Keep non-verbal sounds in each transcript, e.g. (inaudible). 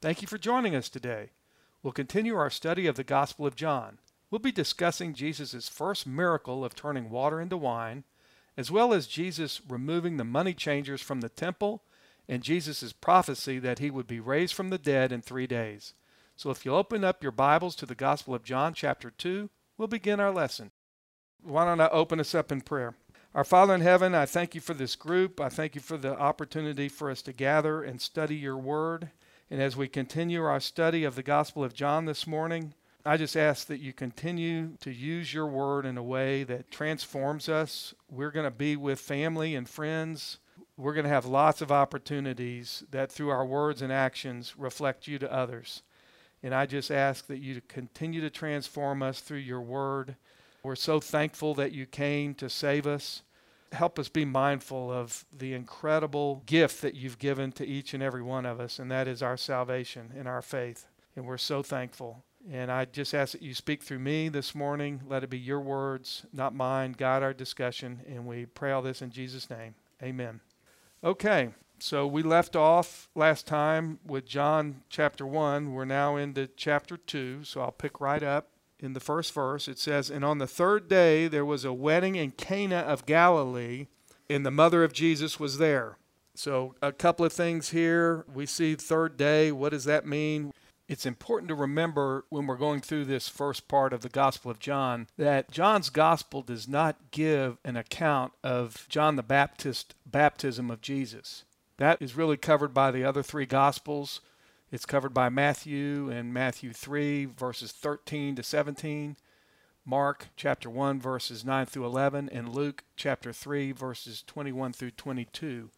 Thank you for joining us today. We'll continue our study of the Gospel of John. We'll be discussing Jesus' first miracle of turning water into wine, as well as Jesus removing the money changers from the temple and Jesus' prophecy that he would be raised from the dead in three days. So if you'll open up your Bibles to the Gospel of John, chapter 2, we'll begin our lesson. Why don't I open us up in prayer? Our Father in heaven, I thank you for this group. I thank you for the opportunity for us to gather and study your word. And as we continue our study of the Gospel of John this morning, I just ask that you continue to use your word in a way that transforms us. We're going to be with family and friends. We're going to have lots of opportunities that through our words and actions reflect you to others. And I just ask that you continue to transform us through your word. We're so thankful that you came to save us help us be mindful of the incredible gift that you've given to each and every one of us, and that is our salvation and our faith. And we're so thankful. And I just ask that you speak through me this morning. Let it be your words, not mine. Guide our discussion. And we pray all this in Jesus' name. Amen. Okay, so we left off last time with John chapter 1. We're now into chapter 2. So I'll pick right up in the first verse, it says, And on the third day there was a wedding in Cana of Galilee, and the mother of Jesus was there. So, a couple of things here. We see third day. What does that mean? It's important to remember when we're going through this first part of the Gospel of John that John's Gospel does not give an account of John the Baptist baptism of Jesus. That is really covered by the other three Gospels. It's covered by Matthew and Matthew 3, verses 13 to 17, Mark chapter 1, verses 9 through 11, and Luke chapter 3, verses 21 through 22.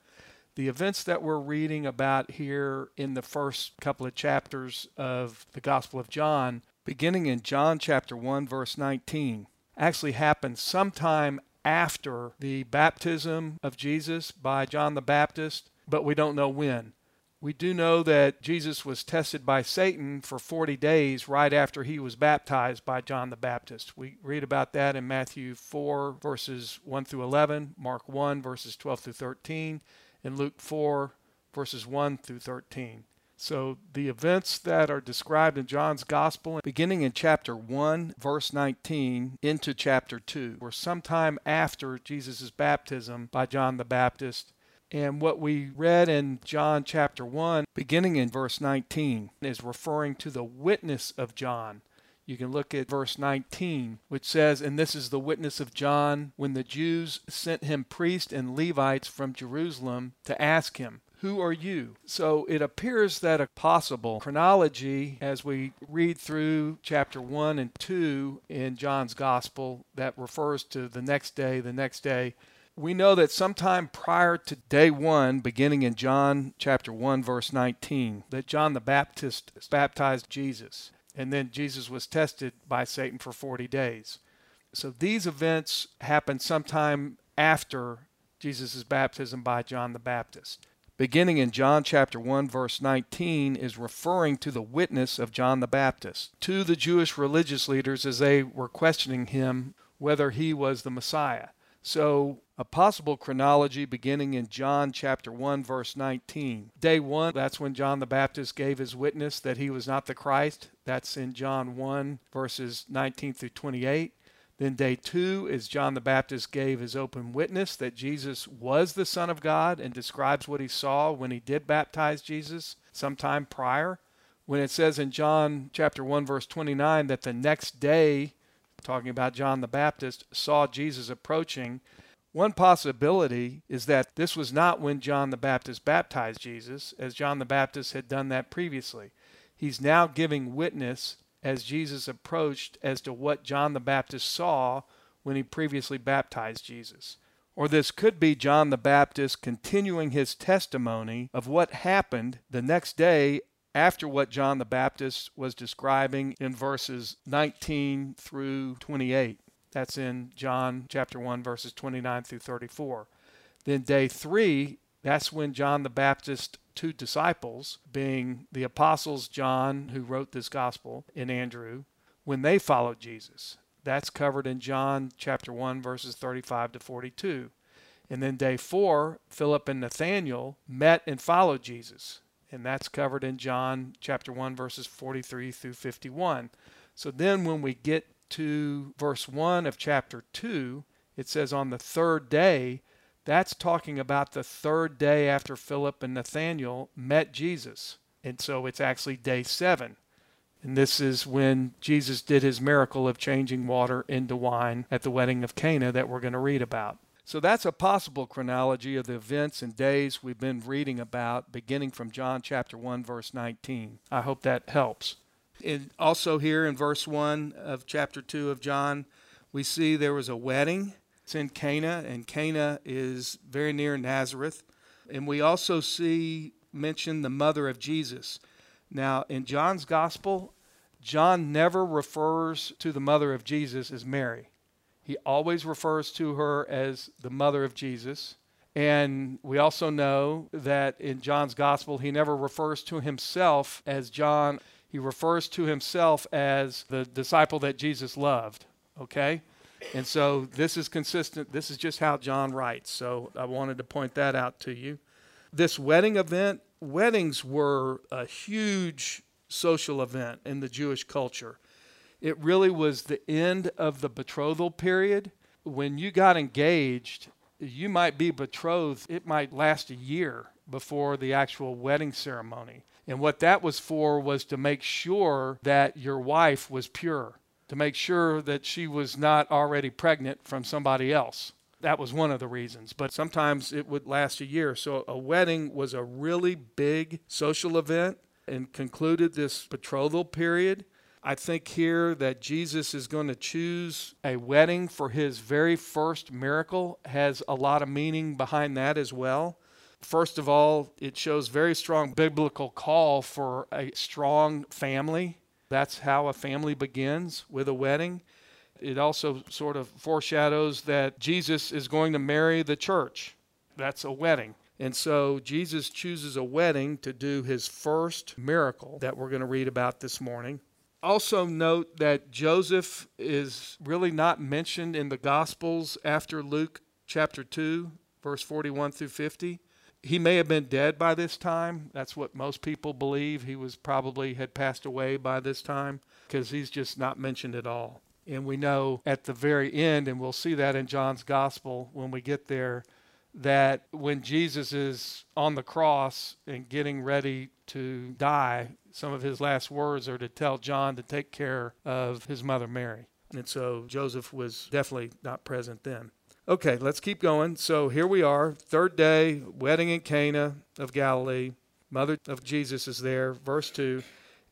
The events that we're reading about here in the first couple of chapters of the Gospel of John, beginning in John chapter 1, verse 19, actually happened sometime after the baptism of Jesus by John the Baptist, but we don't know when. We do know that Jesus was tested by Satan for 40 days right after he was baptized by John the Baptist. We read about that in Matthew 4, verses 1 through 11, Mark 1, verses 12 through 13, and Luke 4, verses 1 through 13. So the events that are described in John's Gospel, beginning in chapter 1, verse 19, into chapter 2, were sometime after Jesus' baptism by John the Baptist and what we read in John chapter 1, beginning in verse 19, is referring to the witness of John. You can look at verse 19, which says, And this is the witness of John when the Jews sent him priests and Levites from Jerusalem to ask him, Who are you? So it appears that a possible chronology as we read through chapter 1 and 2 in John's gospel that refers to the next day, the next day, we know that sometime prior to day one, beginning in John chapter 1, verse 19, that John the Baptist baptized Jesus. And then Jesus was tested by Satan for 40 days. So these events happened sometime after Jesus' baptism by John the Baptist. Beginning in John chapter 1, verse 19, is referring to the witness of John the Baptist to the Jewish religious leaders as they were questioning him whether he was the Messiah. So, a possible chronology beginning in John chapter 1, verse 19. Day 1, that's when John the Baptist gave his witness that he was not the Christ. That's in John 1, verses 19 through 28. Then day 2 is John the Baptist gave his open witness that Jesus was the Son of God and describes what he saw when he did baptize Jesus sometime prior. When it says in John chapter 1, verse 29 that the next day talking about John the Baptist, saw Jesus approaching. One possibility is that this was not when John the Baptist baptized Jesus, as John the Baptist had done that previously. He's now giving witness as Jesus approached as to what John the Baptist saw when he previously baptized Jesus. Or this could be John the Baptist continuing his testimony of what happened the next day after what John the Baptist was describing in verses 19 through 28. That's in John chapter 1, verses 29 through 34. Then day three, that's when John the Baptist, two disciples, being the apostles John, who wrote this gospel, and Andrew, when they followed Jesus. That's covered in John chapter 1, verses 35 to 42. And then day four, Philip and Nathanael met and followed Jesus And that's covered in John chapter 1, verses 43 through 51. So then when we get to verse 1 of chapter 2, it says, On the third day, that's talking about the third day after Philip and Nathanael met Jesus. And so it's actually day seven. And this is when Jesus did his miracle of changing water into wine at the wedding of Cana that we're going to read about. So that's a possible chronology of the events and days we've been reading about, beginning from John chapter 1, verse 19. I hope that helps. And also, here in verse 1 of chapter 2 of John, we see there was a wedding. It's in Cana, and Cana is very near Nazareth. And we also see mentioned the mother of Jesus. Now, in John's gospel, John never refers to the mother of Jesus as Mary. He always refers to her as the mother of Jesus. And we also know that in John's gospel, he never refers to himself as John. He refers to himself as the disciple that Jesus loved. Okay? And so this is consistent. This is just how John writes. So I wanted to point that out to you. This wedding event, weddings were a huge social event in the Jewish culture. It really was the end of the betrothal period. When you got engaged, you might be betrothed, it might last a year before the actual wedding ceremony. And what that was for was to make sure that your wife was pure, to make sure that she was not already pregnant from somebody else. That was one of the reasons. But sometimes it would last a year. So a wedding was a really big social event and concluded this betrothal period. I think here that Jesus is going to choose a wedding for his very first miracle has a lot of meaning behind that as well. First of all, it shows very strong biblical call for a strong family. That's how a family begins with a wedding. It also sort of foreshadows that Jesus is going to marry the church. That's a wedding. And so Jesus chooses a wedding to do his first miracle that we're going to read about this morning. Also, note that Joseph is really not mentioned in the Gospels after Luke chapter 2, verse 41 through 50. He may have been dead by this time. That's what most people believe. He was probably had passed away by this time because he's just not mentioned at all. And we know at the very end, and we'll see that in John's gospel when we get there, that when Jesus is on the cross and getting ready to die, some of his last words are to tell John to take care of his mother Mary. And so Joseph was definitely not present then. Okay, let's keep going. So here we are, third day, wedding in Cana of Galilee. Mother of Jesus is there. Verse 2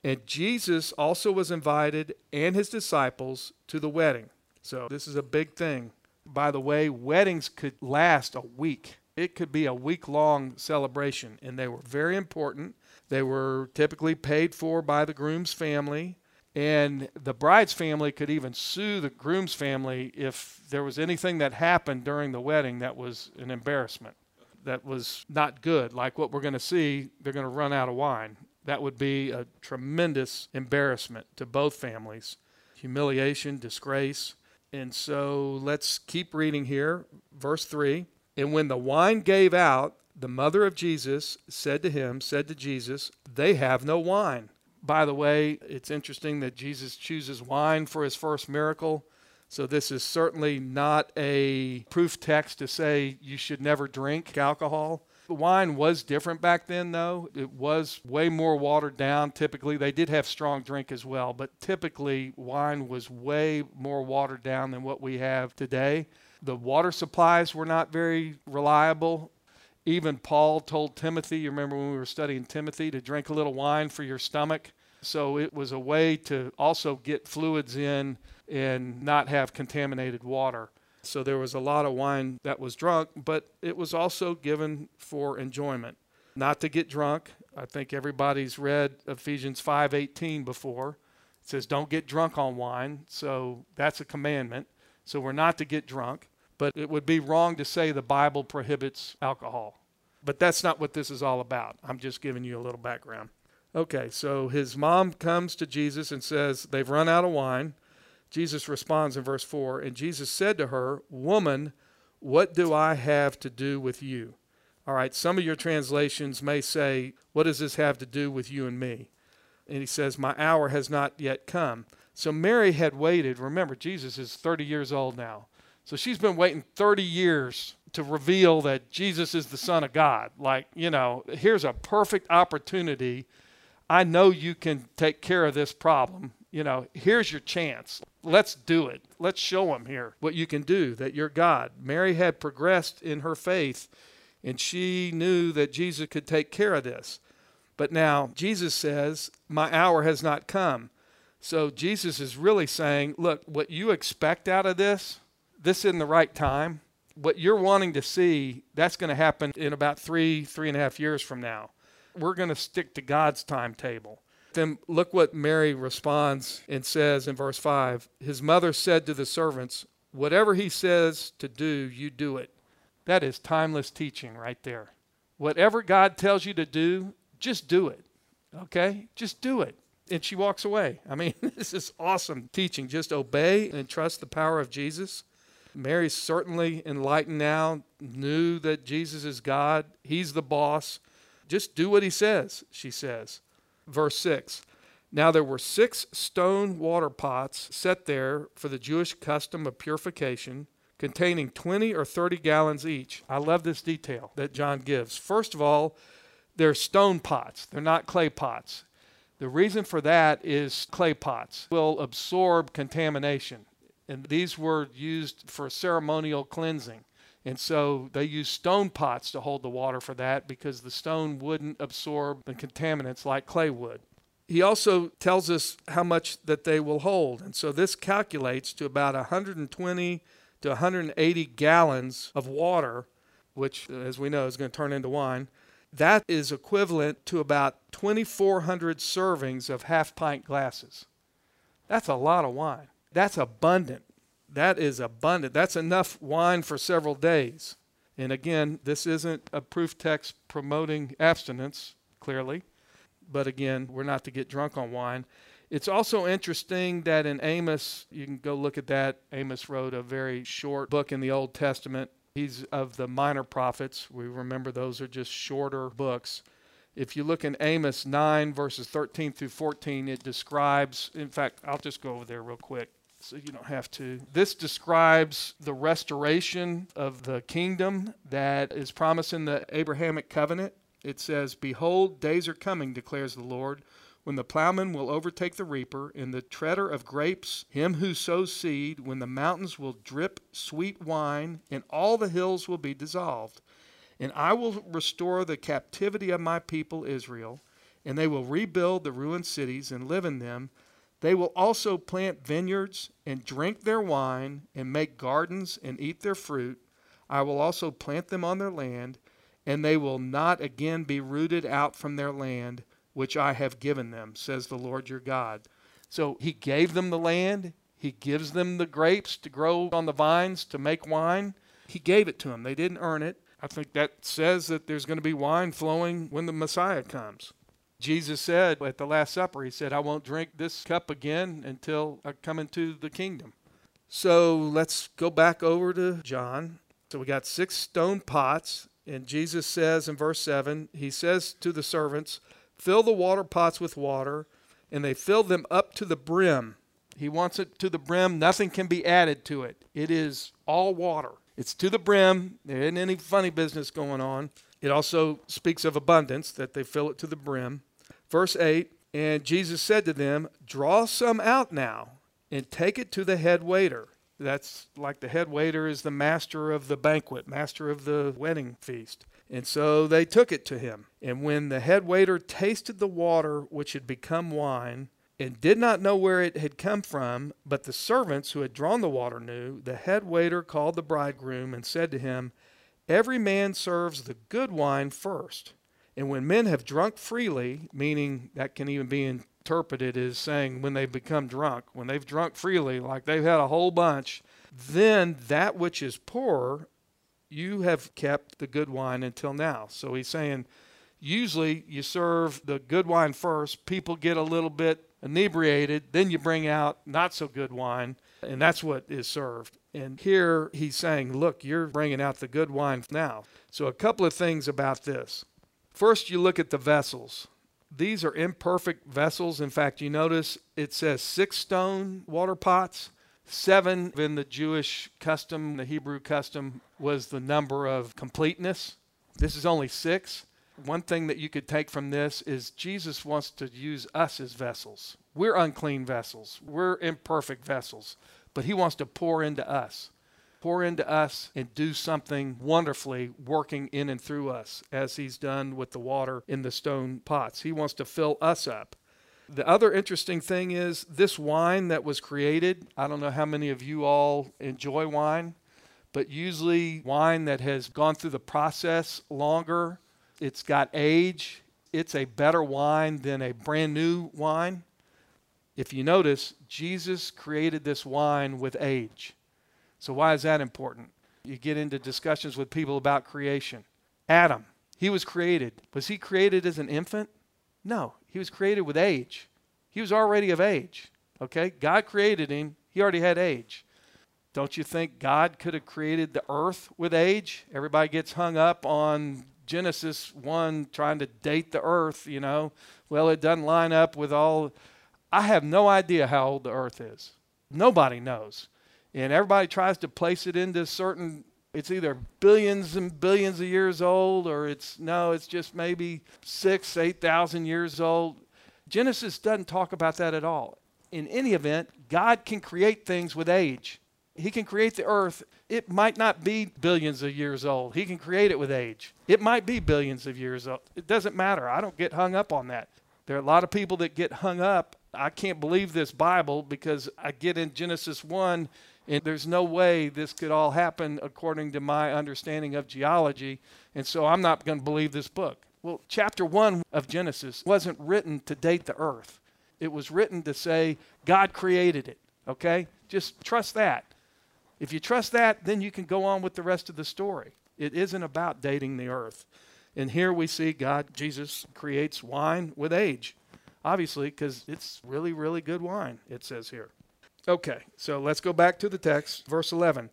and Jesus also was invited and his disciples to the wedding. So this is a big thing. By the way, weddings could last a week. It could be a week long celebration, and they were very important. They were typically paid for by the groom's family, and the bride's family could even sue the groom's family if there was anything that happened during the wedding that was an embarrassment, that was not good. Like what we're going to see, they're going to run out of wine. That would be a tremendous embarrassment to both families humiliation, disgrace. And so let's keep reading here. Verse 3 And when the wine gave out, the mother of Jesus said to him, said to Jesus, They have no wine. By the way, it's interesting that Jesus chooses wine for his first miracle. So this is certainly not a proof text to say you should never drink alcohol. The wine was different back then, though. It was way more watered down. Typically, they did have strong drink as well, but typically, wine was way more watered down than what we have today. The water supplies were not very reliable. Even Paul told Timothy, you remember when we were studying Timothy, to drink a little wine for your stomach. So it was a way to also get fluids in and not have contaminated water. So there was a lot of wine that was drunk, but it was also given for enjoyment. Not to get drunk. I think everybody's read Ephesians 5:18 before. It says don't get drunk on wine. So that's a commandment. So we're not to get drunk, but it would be wrong to say the Bible prohibits alcohol. But that's not what this is all about. I'm just giving you a little background. Okay, so his mom comes to Jesus and says they've run out of wine. Jesus responds in verse 4 And Jesus said to her, Woman, what do I have to do with you? All right, some of your translations may say, What does this have to do with you and me? And he says, My hour has not yet come. So Mary had waited. Remember, Jesus is 30 years old now. So she's been waiting 30 years to reveal that Jesus is the Son of God. Like, you know, here's a perfect opportunity. I know you can take care of this problem. You know, here's your chance. Let's do it. Let's show them here what you can do, that you're God. Mary had progressed in her faith, and she knew that Jesus could take care of this. But now Jesus says, My hour has not come. So Jesus is really saying, Look, what you expect out of this, this isn't the right time. What you're wanting to see, that's going to happen in about three, three and a half years from now. We're going to stick to God's timetable. Then look what Mary responds and says in verse 5 His mother said to the servants, Whatever he says to do, you do it. That is timeless teaching right there. Whatever God tells you to do, just do it. Okay? Just do it. And she walks away. I mean, (laughs) this is awesome teaching. Just obey and trust the power of Jesus. Mary's certainly enlightened now, knew that Jesus is God. He's the boss. Just do what he says, she says. Verse 6 Now there were six stone water pots set there for the Jewish custom of purification, containing 20 or 30 gallons each. I love this detail that John gives. First of all, they're stone pots, they're not clay pots. The reason for that is clay pots will absorb contamination. And these were used for ceremonial cleansing. And so they use stone pots to hold the water for that because the stone wouldn't absorb the contaminants like clay would. He also tells us how much that they will hold. And so this calculates to about 120 to 180 gallons of water, which, as we know, is going to turn into wine. That is equivalent to about 2,400 servings of half pint glasses. That's a lot of wine. That's abundant. That is abundant. That's enough wine for several days. And again, this isn't a proof text promoting abstinence, clearly. But again, we're not to get drunk on wine. It's also interesting that in Amos, you can go look at that. Amos wrote a very short book in the Old Testament. He's of the minor prophets. We remember those are just shorter books. If you look in Amos 9, verses 13 through 14, it describes, in fact, I'll just go over there real quick so you don't have to. This describes the restoration of the kingdom that is promised in the Abrahamic covenant. It says, Behold, days are coming, declares the Lord, when the plowman will overtake the reaper, and the treader of grapes him who sows seed, when the mountains will drip sweet wine, and all the hills will be dissolved. And I will restore the captivity of my people Israel, and they will rebuild the ruined cities and live in them they will also plant vineyards and drink their wine and make gardens and eat their fruit. I will also plant them on their land, and they will not again be rooted out from their land, which I have given them, says the Lord your God. So he gave them the land. He gives them the grapes to grow on the vines to make wine. He gave it to them. They didn't earn it. I think that says that there's going to be wine flowing when the Messiah comes. Jesus said at the Last Supper, He said, I won't drink this cup again until I come into the kingdom. So let's go back over to John. So we got six stone pots, and Jesus says in verse 7, He says to the servants, Fill the water pots with water, and they fill them up to the brim. He wants it to the brim. Nothing can be added to it. It is all water. It's to the brim. There isn't any funny business going on. It also speaks of abundance, that they fill it to the brim. Verse 8 And Jesus said to them, Draw some out now and take it to the head waiter. That's like the head waiter is the master of the banquet, master of the wedding feast. And so they took it to him. And when the head waiter tasted the water which had become wine, and did not know where it had come from, but the servants who had drawn the water knew, the head waiter called the bridegroom and said to him, Every man serves the good wine first and when men have drunk freely, meaning that can even be interpreted as saying when they become drunk, when they've drunk freely, like they've had a whole bunch, then that which is poorer, you have kept the good wine until now. So he's saying, usually you serve the good wine first, people get a little bit inebriated, then you bring out not so good wine, and that's what is served. And here he's saying, Look, you're bringing out the good wine now. So, a couple of things about this. First, you look at the vessels. These are imperfect vessels. In fact, you notice it says six stone water pots. Seven in the Jewish custom, the Hebrew custom, was the number of completeness. This is only six. One thing that you could take from this is Jesus wants to use us as vessels. We're unclean vessels, we're imperfect vessels, but He wants to pour into us. Pour into us and do something wonderfully working in and through us as He's done with the water in the stone pots. He wants to fill us up. The other interesting thing is this wine that was created. I don't know how many of you all enjoy wine, but usually wine that has gone through the process longer, it's got age, it's a better wine than a brand new wine. If you notice, Jesus created this wine with age. So, why is that important? You get into discussions with people about creation. Adam, he was created. Was he created as an infant? No, he was created with age. He was already of age. Okay? God created him, he already had age. Don't you think God could have created the earth with age? Everybody gets hung up on Genesis 1 trying to date the earth, you know. Well, it doesn't line up with all. I have no idea how old the earth is. Nobody knows. And everybody tries to place it into certain it's either billions and billions of years old or it's no it's just maybe six eight thousand years old. Genesis doesn't talk about that at all. In any event god can create things with age. He can create the earth. It might not be billions of years old. He can create it with age. It might be billions of years old. It doesn't matter. I don't get hung up on that. There are a lot of people that get hung up. I can't believe this bible because i get in genesis 1 and there's no way this could all happen according to my understanding of geology. And so I'm not going to believe this book. Well, chapter one of Genesis wasn't written to date the earth, it was written to say God created it. Okay? Just trust that. If you trust that, then you can go on with the rest of the story. It isn't about dating the earth. And here we see God, Jesus, creates wine with age, obviously, because it's really, really good wine, it says here. Okay, so let's go back to the text, verse 11.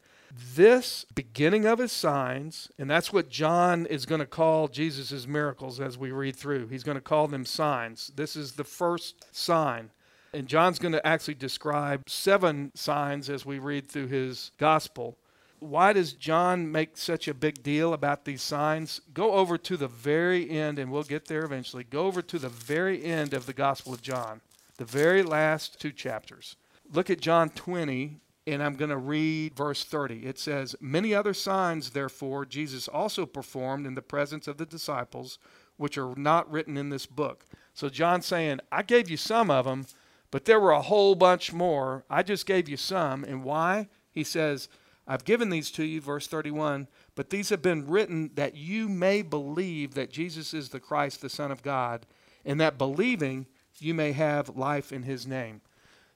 This beginning of his signs, and that's what John is going to call Jesus' miracles as we read through. He's going to call them signs. This is the first sign. And John's going to actually describe seven signs as we read through his gospel. Why does John make such a big deal about these signs? Go over to the very end, and we'll get there eventually. Go over to the very end of the Gospel of John, the very last two chapters. Look at John 20, and I'm going to read verse 30. It says, Many other signs, therefore, Jesus also performed in the presence of the disciples, which are not written in this book. So John's saying, I gave you some of them, but there were a whole bunch more. I just gave you some. And why? He says, I've given these to you, verse 31, but these have been written that you may believe that Jesus is the Christ, the Son of God, and that believing you may have life in his name.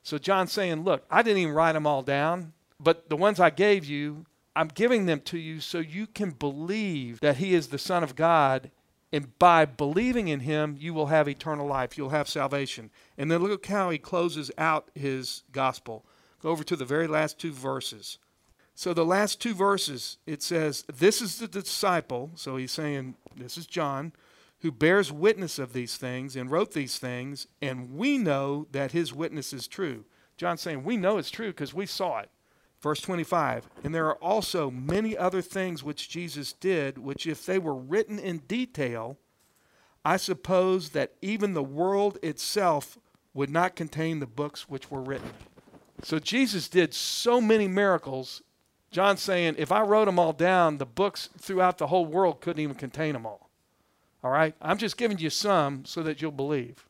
So John's saying, Look, I didn't even write them all down, but the ones I gave you, I'm giving them to you so you can believe that He is the Son of God. And by believing in Him, you will have eternal life. You'll have salvation. And then look how He closes out His gospel. Go over to the very last two verses. So, the last two verses, it says, This is the disciple. So, he's saying, This is John who bears witness of these things and wrote these things, and we know that his witness is true. John's saying, We know it's true because we saw it. Verse 25, and there are also many other things which Jesus did, which if they were written in detail, I suppose that even the world itself would not contain the books which were written. So Jesus did so many miracles. John's saying, if I wrote them all down, the books throughout the whole world couldn't even contain them all. All right? I'm just giving you some so that you'll believe.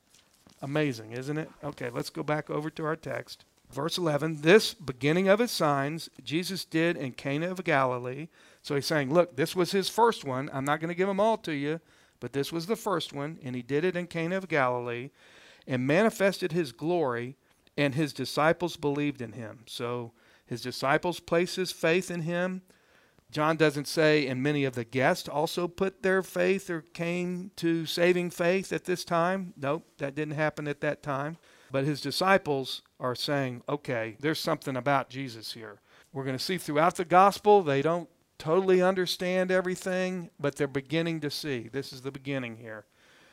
Amazing, isn't it? Okay, let's go back over to our text. Verse 11 This beginning of his signs Jesus did in Cana of Galilee. So he's saying, Look, this was his first one. I'm not going to give them all to you, but this was the first one. And he did it in Cana of Galilee and manifested his glory, and his disciples believed in him. So his disciples placed his faith in him. John doesn't say, and many of the guests also put their faith or came to saving faith at this time. Nope, that didn't happen at that time. But his disciples are saying, okay, there's something about Jesus here. We're going to see throughout the gospel, they don't totally understand everything, but they're beginning to see. This is the beginning here.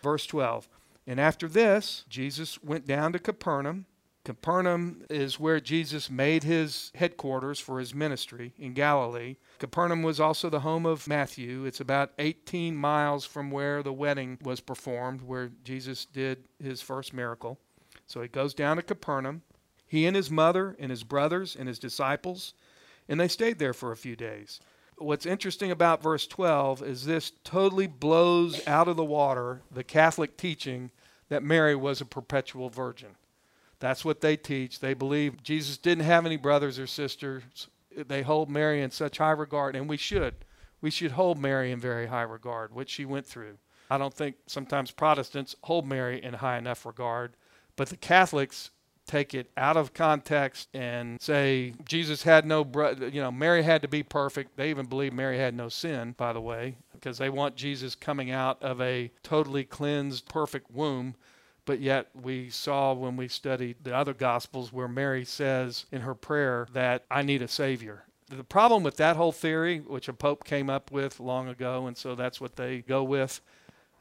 Verse 12. And after this, Jesus went down to Capernaum. Capernaum is where Jesus made his headquarters for his ministry in Galilee. Capernaum was also the home of Matthew. It's about 18 miles from where the wedding was performed, where Jesus did his first miracle. So he goes down to Capernaum. He and his mother and his brothers and his disciples, and they stayed there for a few days. What's interesting about verse 12 is this totally blows out of the water the Catholic teaching that Mary was a perpetual virgin. That's what they teach. They believe Jesus didn't have any brothers or sisters. They hold Mary in such high regard, and we should. We should hold Mary in very high regard, what she went through. I don't think sometimes Protestants hold Mary in high enough regard, but the Catholics take it out of context and say Jesus had no bro- you know Mary had to be perfect. They even believe Mary had no sin, by the way, because they want Jesus coming out of a totally cleansed perfect womb but yet, we saw when we studied the other Gospels where Mary says in her prayer that I need a Savior. The problem with that whole theory, which a pope came up with long ago, and so that's what they go with.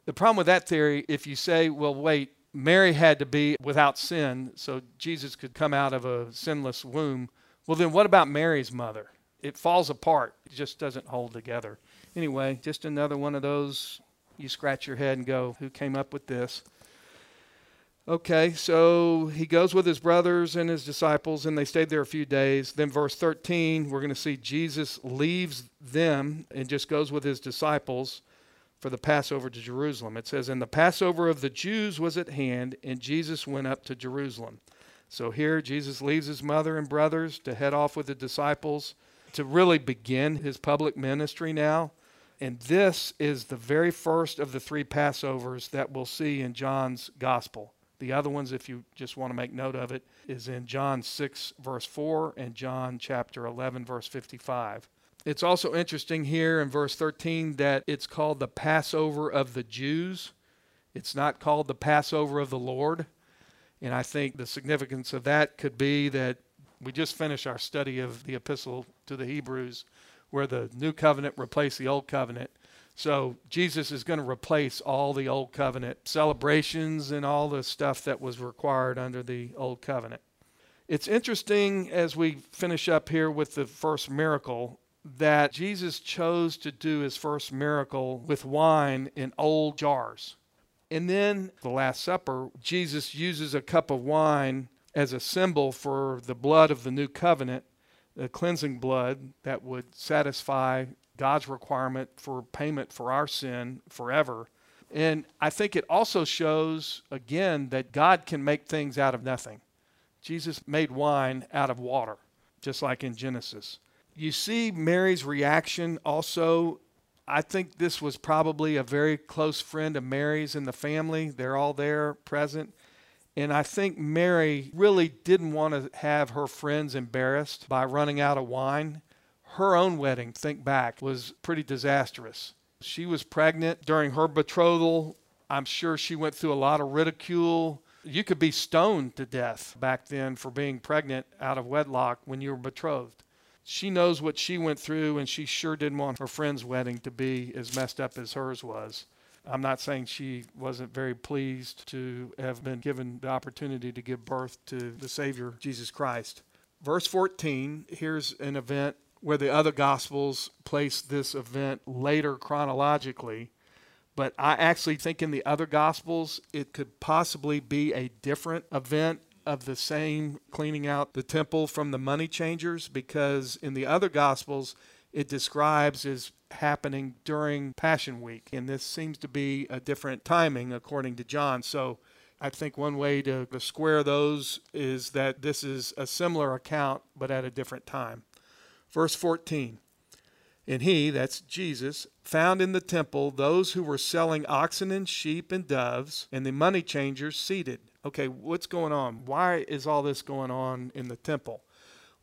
The problem with that theory, if you say, well, wait, Mary had to be without sin, so Jesus could come out of a sinless womb, well, then what about Mary's mother? It falls apart, it just doesn't hold together. Anyway, just another one of those you scratch your head and go, who came up with this? Okay, so he goes with his brothers and his disciples, and they stayed there a few days. Then, verse 13, we're going to see Jesus leaves them and just goes with his disciples for the Passover to Jerusalem. It says, And the Passover of the Jews was at hand, and Jesus went up to Jerusalem. So here, Jesus leaves his mother and brothers to head off with the disciples to really begin his public ministry now. And this is the very first of the three Passovers that we'll see in John's gospel. The other ones, if you just want to make note of it, is in John 6, verse 4, and John chapter 11, verse 55. It's also interesting here in verse 13 that it's called the Passover of the Jews. It's not called the Passover of the Lord. And I think the significance of that could be that we just finished our study of the epistle to the Hebrews, where the new covenant replaced the old covenant. So Jesus is going to replace all the old covenant celebrations and all the stuff that was required under the old covenant. It's interesting as we finish up here with the first miracle that Jesus chose to do his first miracle with wine in old jars. And then the Last Supper, Jesus uses a cup of wine as a symbol for the blood of the new covenant, the cleansing blood that would satisfy God's requirement for payment for our sin forever. And I think it also shows, again, that God can make things out of nothing. Jesus made wine out of water, just like in Genesis. You see Mary's reaction also. I think this was probably a very close friend of Mary's in the family. They're all there present. And I think Mary really didn't want to have her friends embarrassed by running out of wine her own wedding, think back, was pretty disastrous. She was pregnant during her betrothal. I'm sure she went through a lot of ridicule. You could be stoned to death back then for being pregnant out of wedlock when you were betrothed. She knows what she went through, and she sure didn't want her friend's wedding to be as messed up as hers was. I'm not saying she wasn't very pleased to have been given the opportunity to give birth to the Savior, Jesus Christ. Verse 14, here's an event where the other gospels place this event later chronologically. But I actually think in the other gospels it could possibly be a different event of the same cleaning out the temple from the money changers because in the other gospels it describes as happening during Passion Week. And this seems to be a different timing according to John. So I think one way to, square those is that this is a similar account but at a different time. Verse 14 And he, that's Jesus, found in the temple those who were selling oxen and sheep and doves, and the money changers seated. Okay, what's going on? Why is all this going on in the temple?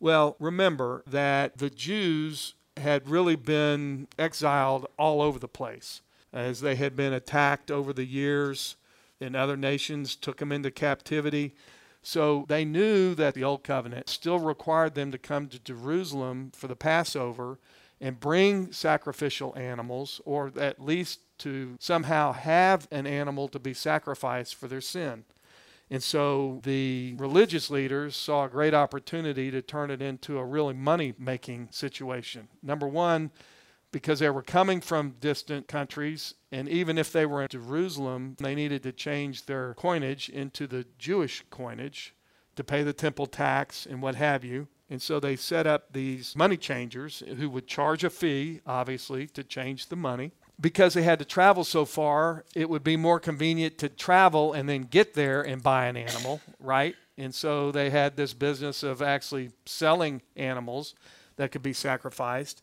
Well, remember that the Jews had really been exiled all over the place as they had been attacked over the years and other nations took them into captivity. So they knew that the old covenant still required them to come to Jerusalem for the Passover and bring sacrificial animals, or at least to somehow have an animal to be sacrificed for their sin. And so the religious leaders saw a great opportunity to turn it into a really money making situation. Number one, because they were coming from distant countries, and even if they were in Jerusalem, they needed to change their coinage into the Jewish coinage to pay the temple tax and what have you. And so they set up these money changers who would charge a fee, obviously, to change the money. Because they had to travel so far, it would be more convenient to travel and then get there and buy an animal, right? And so they had this business of actually selling animals that could be sacrificed.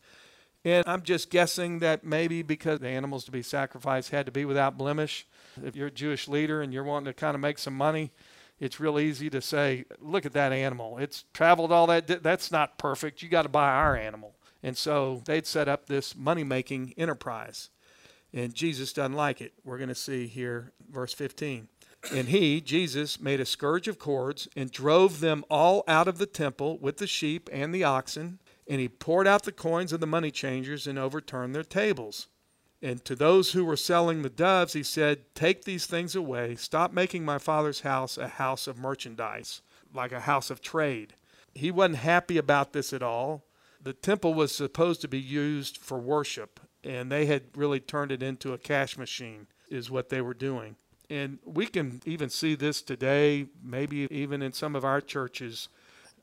And I'm just guessing that maybe because the animals to be sacrificed had to be without blemish. If you're a Jewish leader and you're wanting to kind of make some money, it's real easy to say, look at that animal. It's traveled all that. That's not perfect. You got to buy our animal. And so they'd set up this money making enterprise. And Jesus doesn't like it. We're going to see here, verse 15. And he, Jesus, made a scourge of cords and drove them all out of the temple with the sheep and the oxen and he poured out the coins of the money changers and overturned their tables. And to those who were selling the doves, he said, Take these things away. Stop making my father's house a house of merchandise, like a house of trade. He wasn't happy about this at all. The temple was supposed to be used for worship, and they had really turned it into a cash machine, is what they were doing. And we can even see this today, maybe even in some of our churches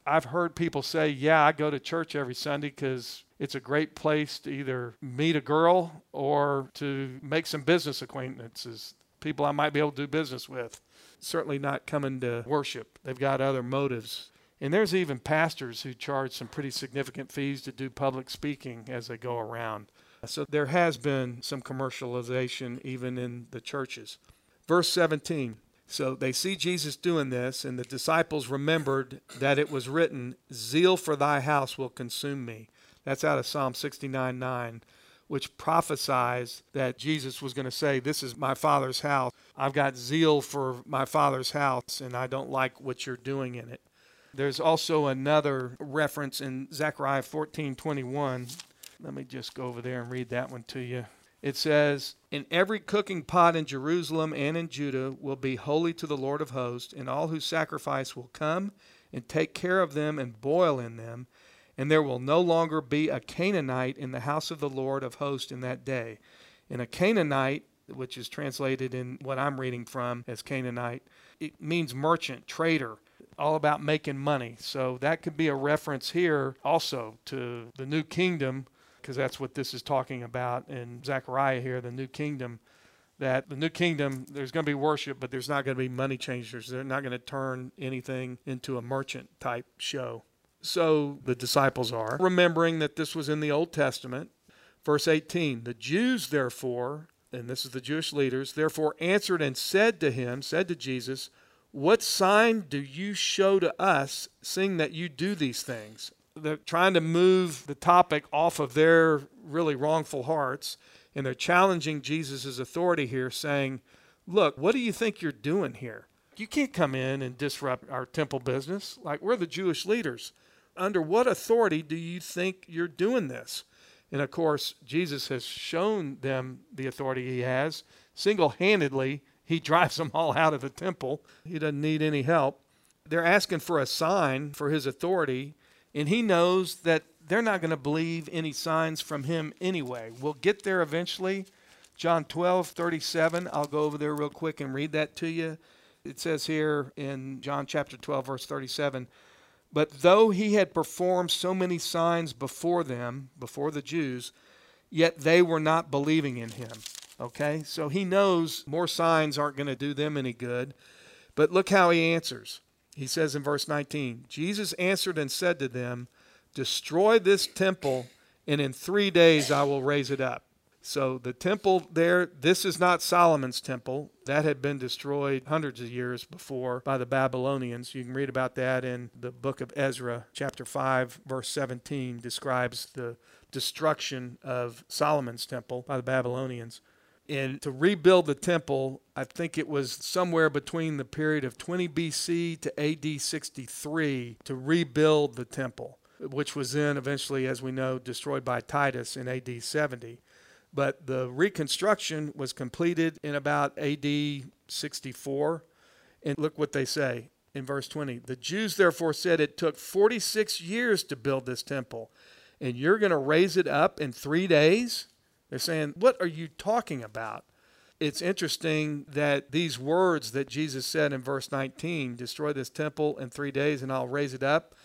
I've heard people say, yeah, I go to church every Sunday because it's a great place to either meet a girl or to make some business acquaintances, people I might be able to do business with. Certainly not coming to worship, they've got other motives. And there's even pastors who charge some pretty significant fees to do public speaking as they go around. So there has been some commercialization even in the churches. Verse 17 so they see Jesus doing this, and the disciples remembered that it was written, Zeal for thy house will consume me. That's out of Psalm 69 9, which prophesies that Jesus was going to say, This is my Father's house. I've got zeal for my Father's house, and I don't like what you're doing in it. There's also another reference in Zechariah 14 21. Let me just go over there and read that one to you it says, In every cooking pot in Jerusalem and in Judah will be holy to the Lord of hosts, and all who sacrifice will come and take care of them and boil in them, and there will no longer be a Canaanite in the house of the Lord of hosts in that day. And a Canaanite, which is translated in what I'm reading from as Canaanite, it means merchant, trader, all about making money. So that could be a reference here also to the new kingdom because that's what this is talking about in Zechariah here, the new kingdom. That the new kingdom, there's going to be worship, but there's not going to be money changers. They're not going to turn anything into a merchant type show. So the disciples are remembering that this was in the Old Testament. Verse 18 The Jews, therefore, and this is the Jewish leaders, therefore answered and said to him, said to Jesus, What sign do you show to us, seeing that you do these things? They're trying to move the topic off of their really wrongful hearts, and they're challenging Jesus' authority here, saying, Look, what do you think you're doing here? You can't come in and disrupt our temple business. Like, we're the Jewish leaders. Under what authority do you think you're doing this? And of course, Jesus has shown them the authority he has. Single handedly, he (laughs) drives them all out of the temple. He doesn't need any help. They're asking for a sign for his authority and he knows that they're not going to believe any signs from him anyway. We'll get there eventually. John 12, 37. I'll go over there real quick and read that to you. It says here in John chapter 12, verse 37 But though he had performed so many signs before them, before the Jews, yet they were not believing in him. Okay? So he knows more signs aren't going to do them any good. But look how he answers. He says in verse 19 Jesus answered and said to them, Destroy this temple, and in three days I will raise it up. So the temple there, this is not Solomon's temple. That had been destroyed hundreds of years before by the Babylonians. You can read about that in the book of Ezra, chapter 5, verse 17, describes the destruction of Solomon's temple by the Babylonians. And to rebuild the temple, I think it was somewhere between the period of 20 BC to AD 63 to rebuild the temple, which was then eventually, as we know, destroyed by Titus in AD 70. But the reconstruction was completed in about AD 64. And look what they say in verse 20. The Jews therefore said it took 46 years to build this temple, and you're going to raise it up in three days? They're saying, What are you talking about? It's interesting that these words that Jesus said in verse 19 destroy this temple in three days and I'll raise it up.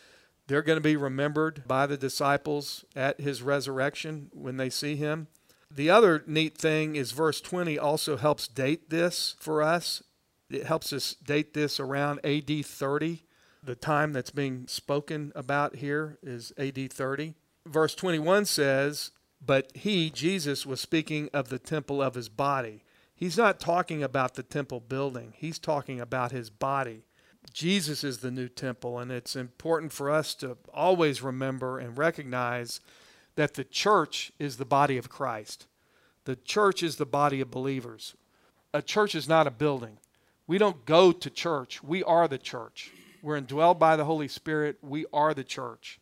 They're going to be remembered by the disciples at his resurrection when they see him. The other neat thing is verse 20 also helps date this for us. It helps us date this around AD 30. The time that's being spoken about here is AD 30. Verse 21 says, But he, Jesus, was speaking of the temple of his body. He's not talking about the temple building, he's talking about his body. Jesus is the new temple, and it's important for us to always remember and recognize that the church is the body of Christ. The church is the body of believers. A church is not a building. We don't go to church. We are the church. We're indwelled by the Holy Spirit. We are the church.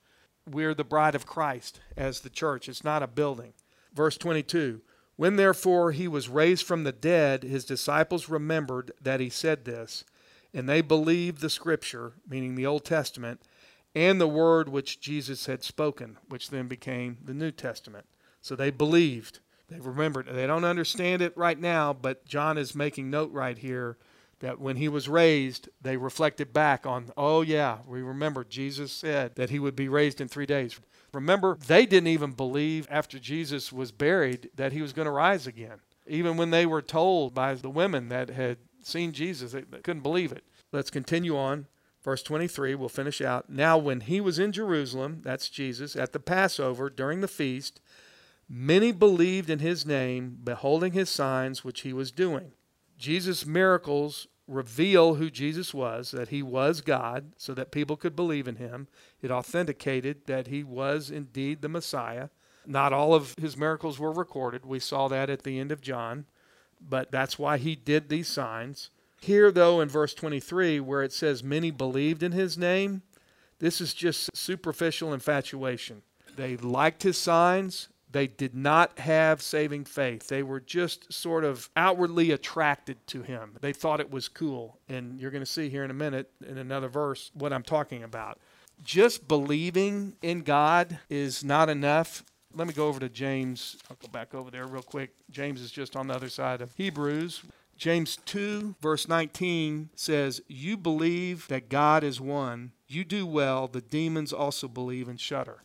We're the bride of Christ as the church. It's not a building. Verse 22 When therefore he was raised from the dead, his disciples remembered that he said this, and they believed the scripture, meaning the Old Testament, and the word which Jesus had spoken, which then became the New Testament. So they believed. They remembered. They don't understand it right now, but John is making note right here that when he was raised, they reflected back on, oh, yeah, we remember Jesus said that he would be raised in three days. Remember, they didn't even believe after Jesus was buried that he was going to rise again. Even when they were told by the women that had seen Jesus, they, they couldn't believe it. Let's continue on. Verse 23, we'll finish out. Now, when he was in Jerusalem, that's Jesus, at the Passover during the feast, many believed in his name, beholding his signs which he was doing. Jesus' miracles reveal who Jesus was, that he was God, so that people could believe in him. It authenticated that he was indeed the Messiah. Not all of his miracles were recorded. We saw that at the end of John, but that's why he did these signs. Here, though, in verse 23, where it says many believed in his name, this is just superficial infatuation. They liked his signs, they did not have saving faith. They were just sort of outwardly attracted to him. They thought it was cool. And you're going to see here in a minute, in another verse, what I'm talking about. Just believing in God is not enough. Let me go over to James. I'll go back over there real quick. James is just on the other side of Hebrews. James 2, verse 19 says, You believe that God is one. You do well. The demons also believe and shudder.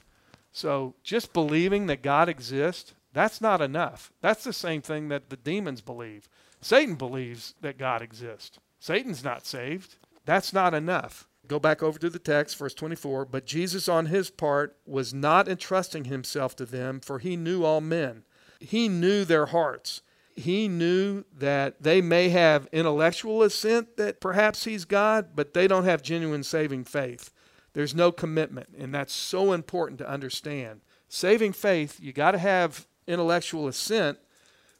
So just believing that God exists, that's not enough. That's the same thing that the demons believe. Satan believes that God exists. Satan's not saved. That's not enough. Go back over to the text, verse 24. But Jesus, on his part, was not entrusting himself to them, for he knew all men. He knew their hearts. He knew that they may have intellectual assent that perhaps he's God, but they don't have genuine saving faith. There's no commitment, and that's so important to understand. Saving faith, you got to have intellectual assent,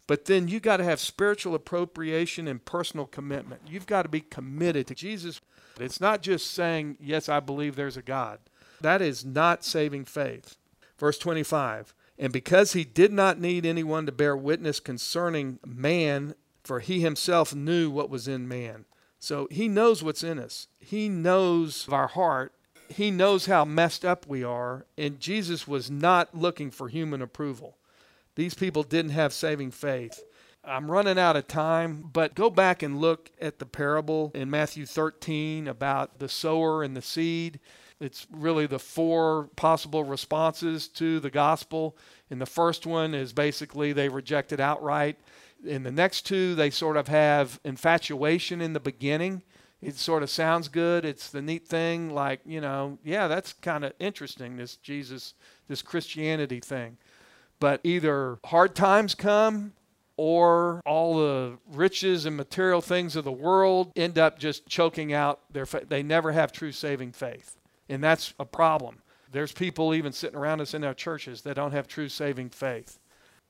but then you got to have spiritual appropriation and personal commitment. You've got to be committed to Jesus. It's not just saying, Yes, I believe there's a God. That is not saving faith. Verse 25 And because he did not need anyone to bear witness concerning man, for he himself knew what was in man. So he knows what's in us, he knows our heart, he knows how messed up we are, and Jesus was not looking for human approval. These people didn't have saving faith. I'm running out of time, but go back and look at the parable in Matthew 13 about the sower and the seed. It's really the four possible responses to the gospel. And the first one is basically they reject it outright. In the next two, they sort of have infatuation in the beginning it sort of sounds good. It's the neat thing, like, you know, yeah, that's kind of interesting, this Jesus, this Christianity thing. But either hard times come or all the riches and material things of the world end up just choking out their faith. They never have true saving faith. And that's a problem. There's people even sitting around us in our churches that don't have true saving faith.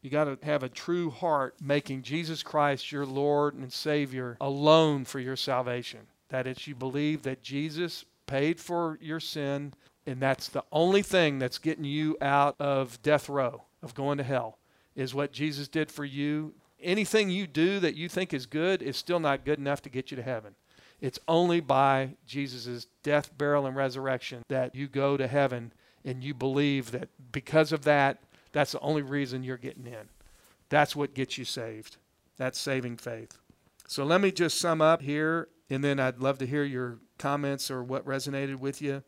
You got to have a true heart making Jesus Christ your Lord and Savior alone for your salvation. That is, you believe that Jesus paid for your sin, and that's the only thing that's getting you out of death row, of going to hell, is what Jesus did for you. Anything you do that you think is good is still not good enough to get you to heaven. It's only by Jesus' death, burial, and resurrection that you go to heaven, and you believe that because of that, that's the only reason you're getting in. That's what gets you saved. That's saving faith. So let me just sum up here, and then I'd love to hear your comments or what resonated with you.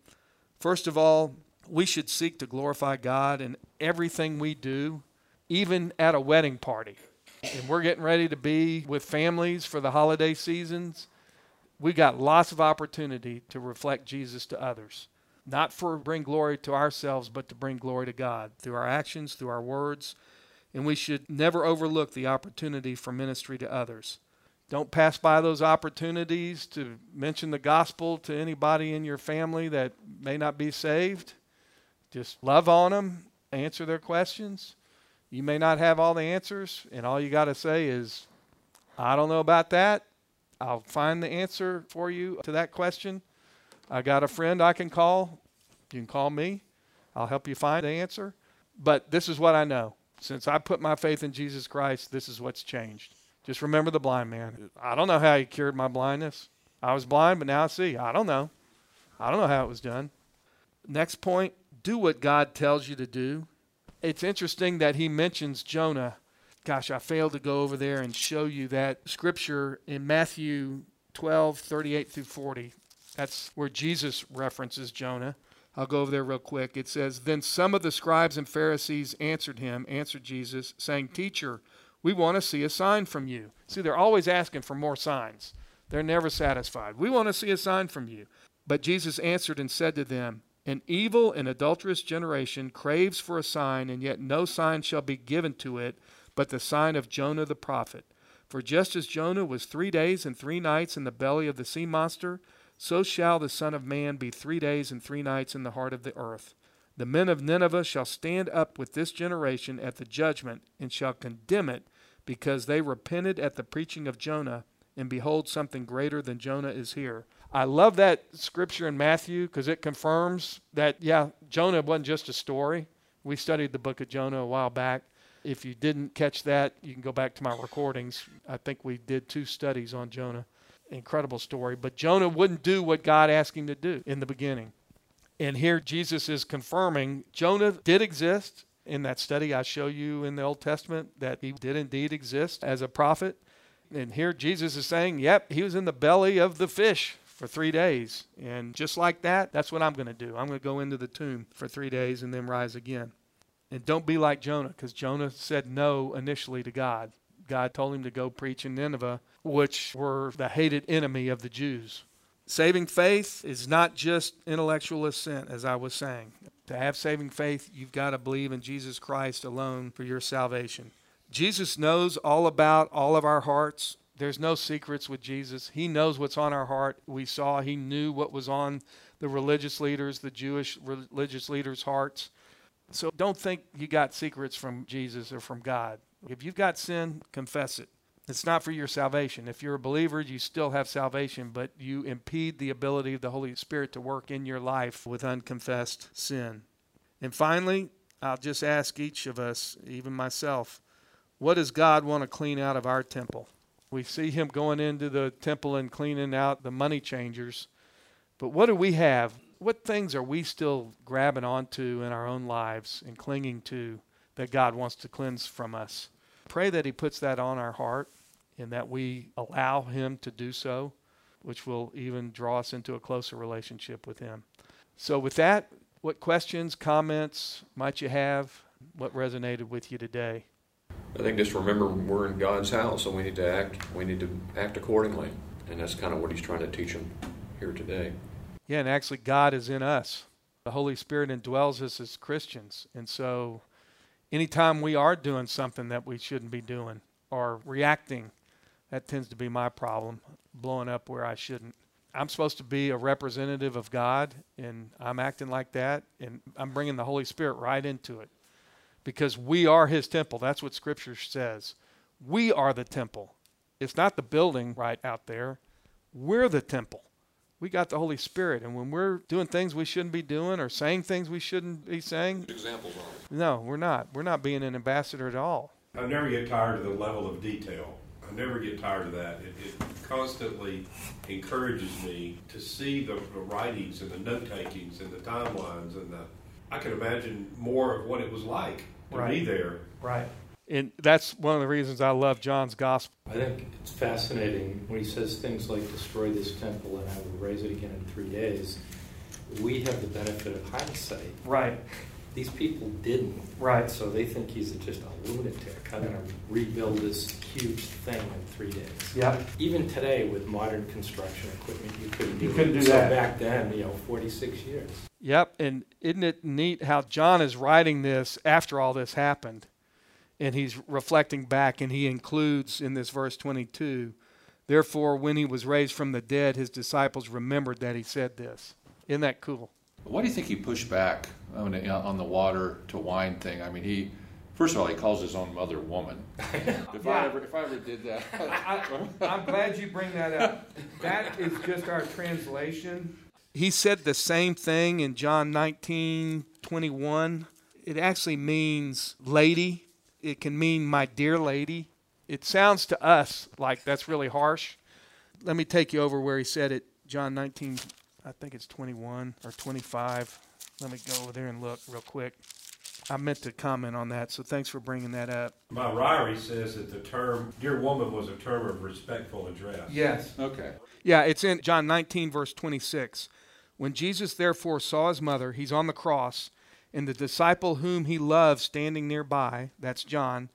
First of all, we should seek to glorify God in everything we do, even at a wedding party. And we're getting ready to be with families for the holiday seasons. We got lots of opportunity to reflect Jesus to others not for bring glory to ourselves, but to bring glory to God through our actions, through our words. And we should never overlook the opportunity for ministry to others. Don't pass by those opportunities to mention the gospel to anybody in your family that may not be saved. Just love on them, answer their questions. You may not have all the answers, and all you got to say is, I don't know about that. I'll find the answer for you to that question. I got a friend I can call. You can call me. I'll help you find the answer. But this is what I know. Since I put my faith in Jesus Christ, this is what's changed. Just remember the blind man. I don't know how he cured my blindness. I was blind, but now I see. I don't know. I don't know how it was done. Next point do what God tells you to do. It's interesting that he mentions Jonah. Gosh, I failed to go over there and show you that scripture in Matthew 12, 38 through 40. That's where Jesus references Jonah. I'll go over there real quick. It says, Then some of the scribes and Pharisees answered him, answered Jesus, saying, Teacher, we want to see a sign from you. See, they're always asking for more signs. They're never satisfied. We want to see a sign from you. But Jesus answered and said to them, An evil and adulterous generation craves for a sign, and yet no sign shall be given to it but the sign of Jonah the prophet. For just as Jonah was three days and three nights in the belly of the sea monster, so shall the Son of Man be three days and three nights in the heart of the earth. The men of Nineveh shall stand up with this generation at the judgment, and shall condemn it, because they repented at the preaching of Jonah, and behold, something greater than Jonah is here. I love that scripture in Matthew because it confirms that, yeah, Jonah wasn't just a story. We studied the book of Jonah a while back. If you didn't catch that, you can go back to my recordings. I think we did two studies on Jonah incredible story. But Jonah wouldn't do what God asked him to do in the beginning. And here Jesus is confirming Jonah did exist. In that study, I show you in the Old Testament that he did indeed exist as a prophet. And here Jesus is saying, yep, he was in the belly of the fish for three days. And just like that, that's what I'm going to do. I'm going to go into the tomb for three days and then rise again. And don't be like Jonah, because Jonah said no initially to God. God told him to go preach in Nineveh, which were the hated enemy of the Jews. Saving faith is not just intellectual assent, as I was saying. To have saving faith, you've got to believe in Jesus Christ alone for your salvation. Jesus knows all about all of our hearts. There's no secrets with Jesus. He knows what's on our heart. We saw he knew what was on the religious leaders, the Jewish religious leaders' hearts. So don't think you got secrets from Jesus or from God. If you've got sin, confess it. It's not for your salvation. If you're a believer, you still have salvation, but you impede the ability of the Holy Spirit to work in your life with unconfessed sin. And finally, I'll just ask each of us, even myself, what does God want to clean out of our temple? We see him going into the temple and cleaning out the money changers. But what do we have? What things are we still grabbing onto in our own lives and clinging to that God wants to cleanse from us. Pray that He puts that on our heart and that we allow Him to do so, which will even draw us into a closer relationship with Him. So, with that, what questions, comments might you have? What resonated with you today? I think just remember we're in God's house and we need to act we need to act accordingly. And that's kind of what he's trying to teach them here today. Yeah, and actually God is in us. The Holy Spirit indwells us as Christians. And so anytime we are doing something that we shouldn't be doing or reacting, that tends to be my problem, blowing up where I shouldn't. I'm supposed to be a representative of God, and I'm acting like that, and I'm bringing the Holy Spirit right into it because we are his temple. That's what scripture says. We are the temple. It's not the building right out there. We're the temple. We got the Holy Spirit, and when we're doing things we shouldn't be doing or saying things we shouldn't be saying, Examples on no, we're not. We're not being an ambassador at all. I never get tired of the level of detail. I never get tired of that. It, it constantly encourages me to see the, the writings and the note takings and the timelines and the. I can imagine more of what it was like to be there. Right. And that's one of the reasons I love John's gospel. I think it's fascinating when he says things like destroy this temple and I will raise it again in three days. We have the benefit of hindsight. Right. These people didn't. Right. So they think he's just a lunatic. I'm going to rebuild this huge thing in three days. Yep. Even today, with modern construction equipment, you couldn't do You couldn't do so that. back then, you know, 46 years. Yep. And isn't it neat how John is writing this after all this happened? And he's reflecting back, and he includes in this verse 22 Therefore, when he was raised from the dead, his disciples remembered that he said this. Isn't that cool? Why do you think he pushed back on the, on the water to wine thing? I mean, he first of all he calls his own mother woman. (laughs) if Yeah. I ever if I ever did that, I'm glad you bring that up. That is just our translation. He said the same thing in John 19 21. It actually means lady, it can mean my dear lady. It sounds to us like that's really harsh. Let me take you over where he said it. John 19, I think it's 21 or 25. Let me go over there and look real quick. I meant to comment on that, so thanks for bringing that up. My Ryrie says that the term "dear woman" was a term of respectful address. Yes. okay. Yeah, it's in John 19, verse 26. When Jesus therefore saw his mother, he's on the cross, and the disciple whom he loved standing nearby, that's John,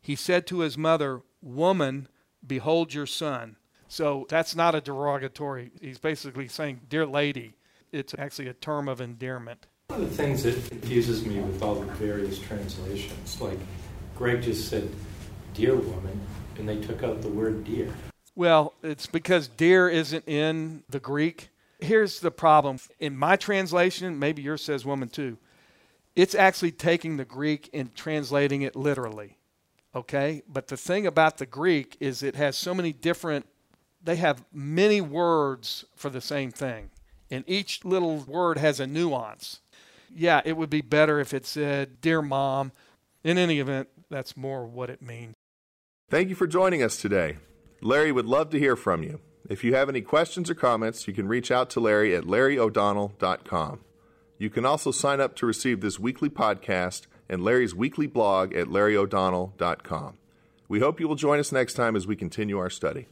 he said to his mother, Woman, behold your son. So that's not a derogatory. He's basically saying, Dear lady. It's actually a term of endearment. One of the things that confuses me with all the various translations, like Greg just said, dear woman, and they took out the word dear. Well, it's because dear isn't in the Greek. Here's the problem. In my translation, maybe yours says woman too, it's actually taking the Greek and translating it literally. Okay? But the thing about the Greek is it has so many different, they have many words for the same thing. And each little word has a nuance. Yeah, it would be better if it said, Dear mom. In any event, that's more what it means. Thank you for joining us today. Larry would love to hear from you. If you have any questions or comments, you can reach out to Larry at larryo'donnell.com. You can also sign up to receive this weekly podcast and Larry's weekly blog at larryo'donnell.com. We hope you will join us next time as we continue our study.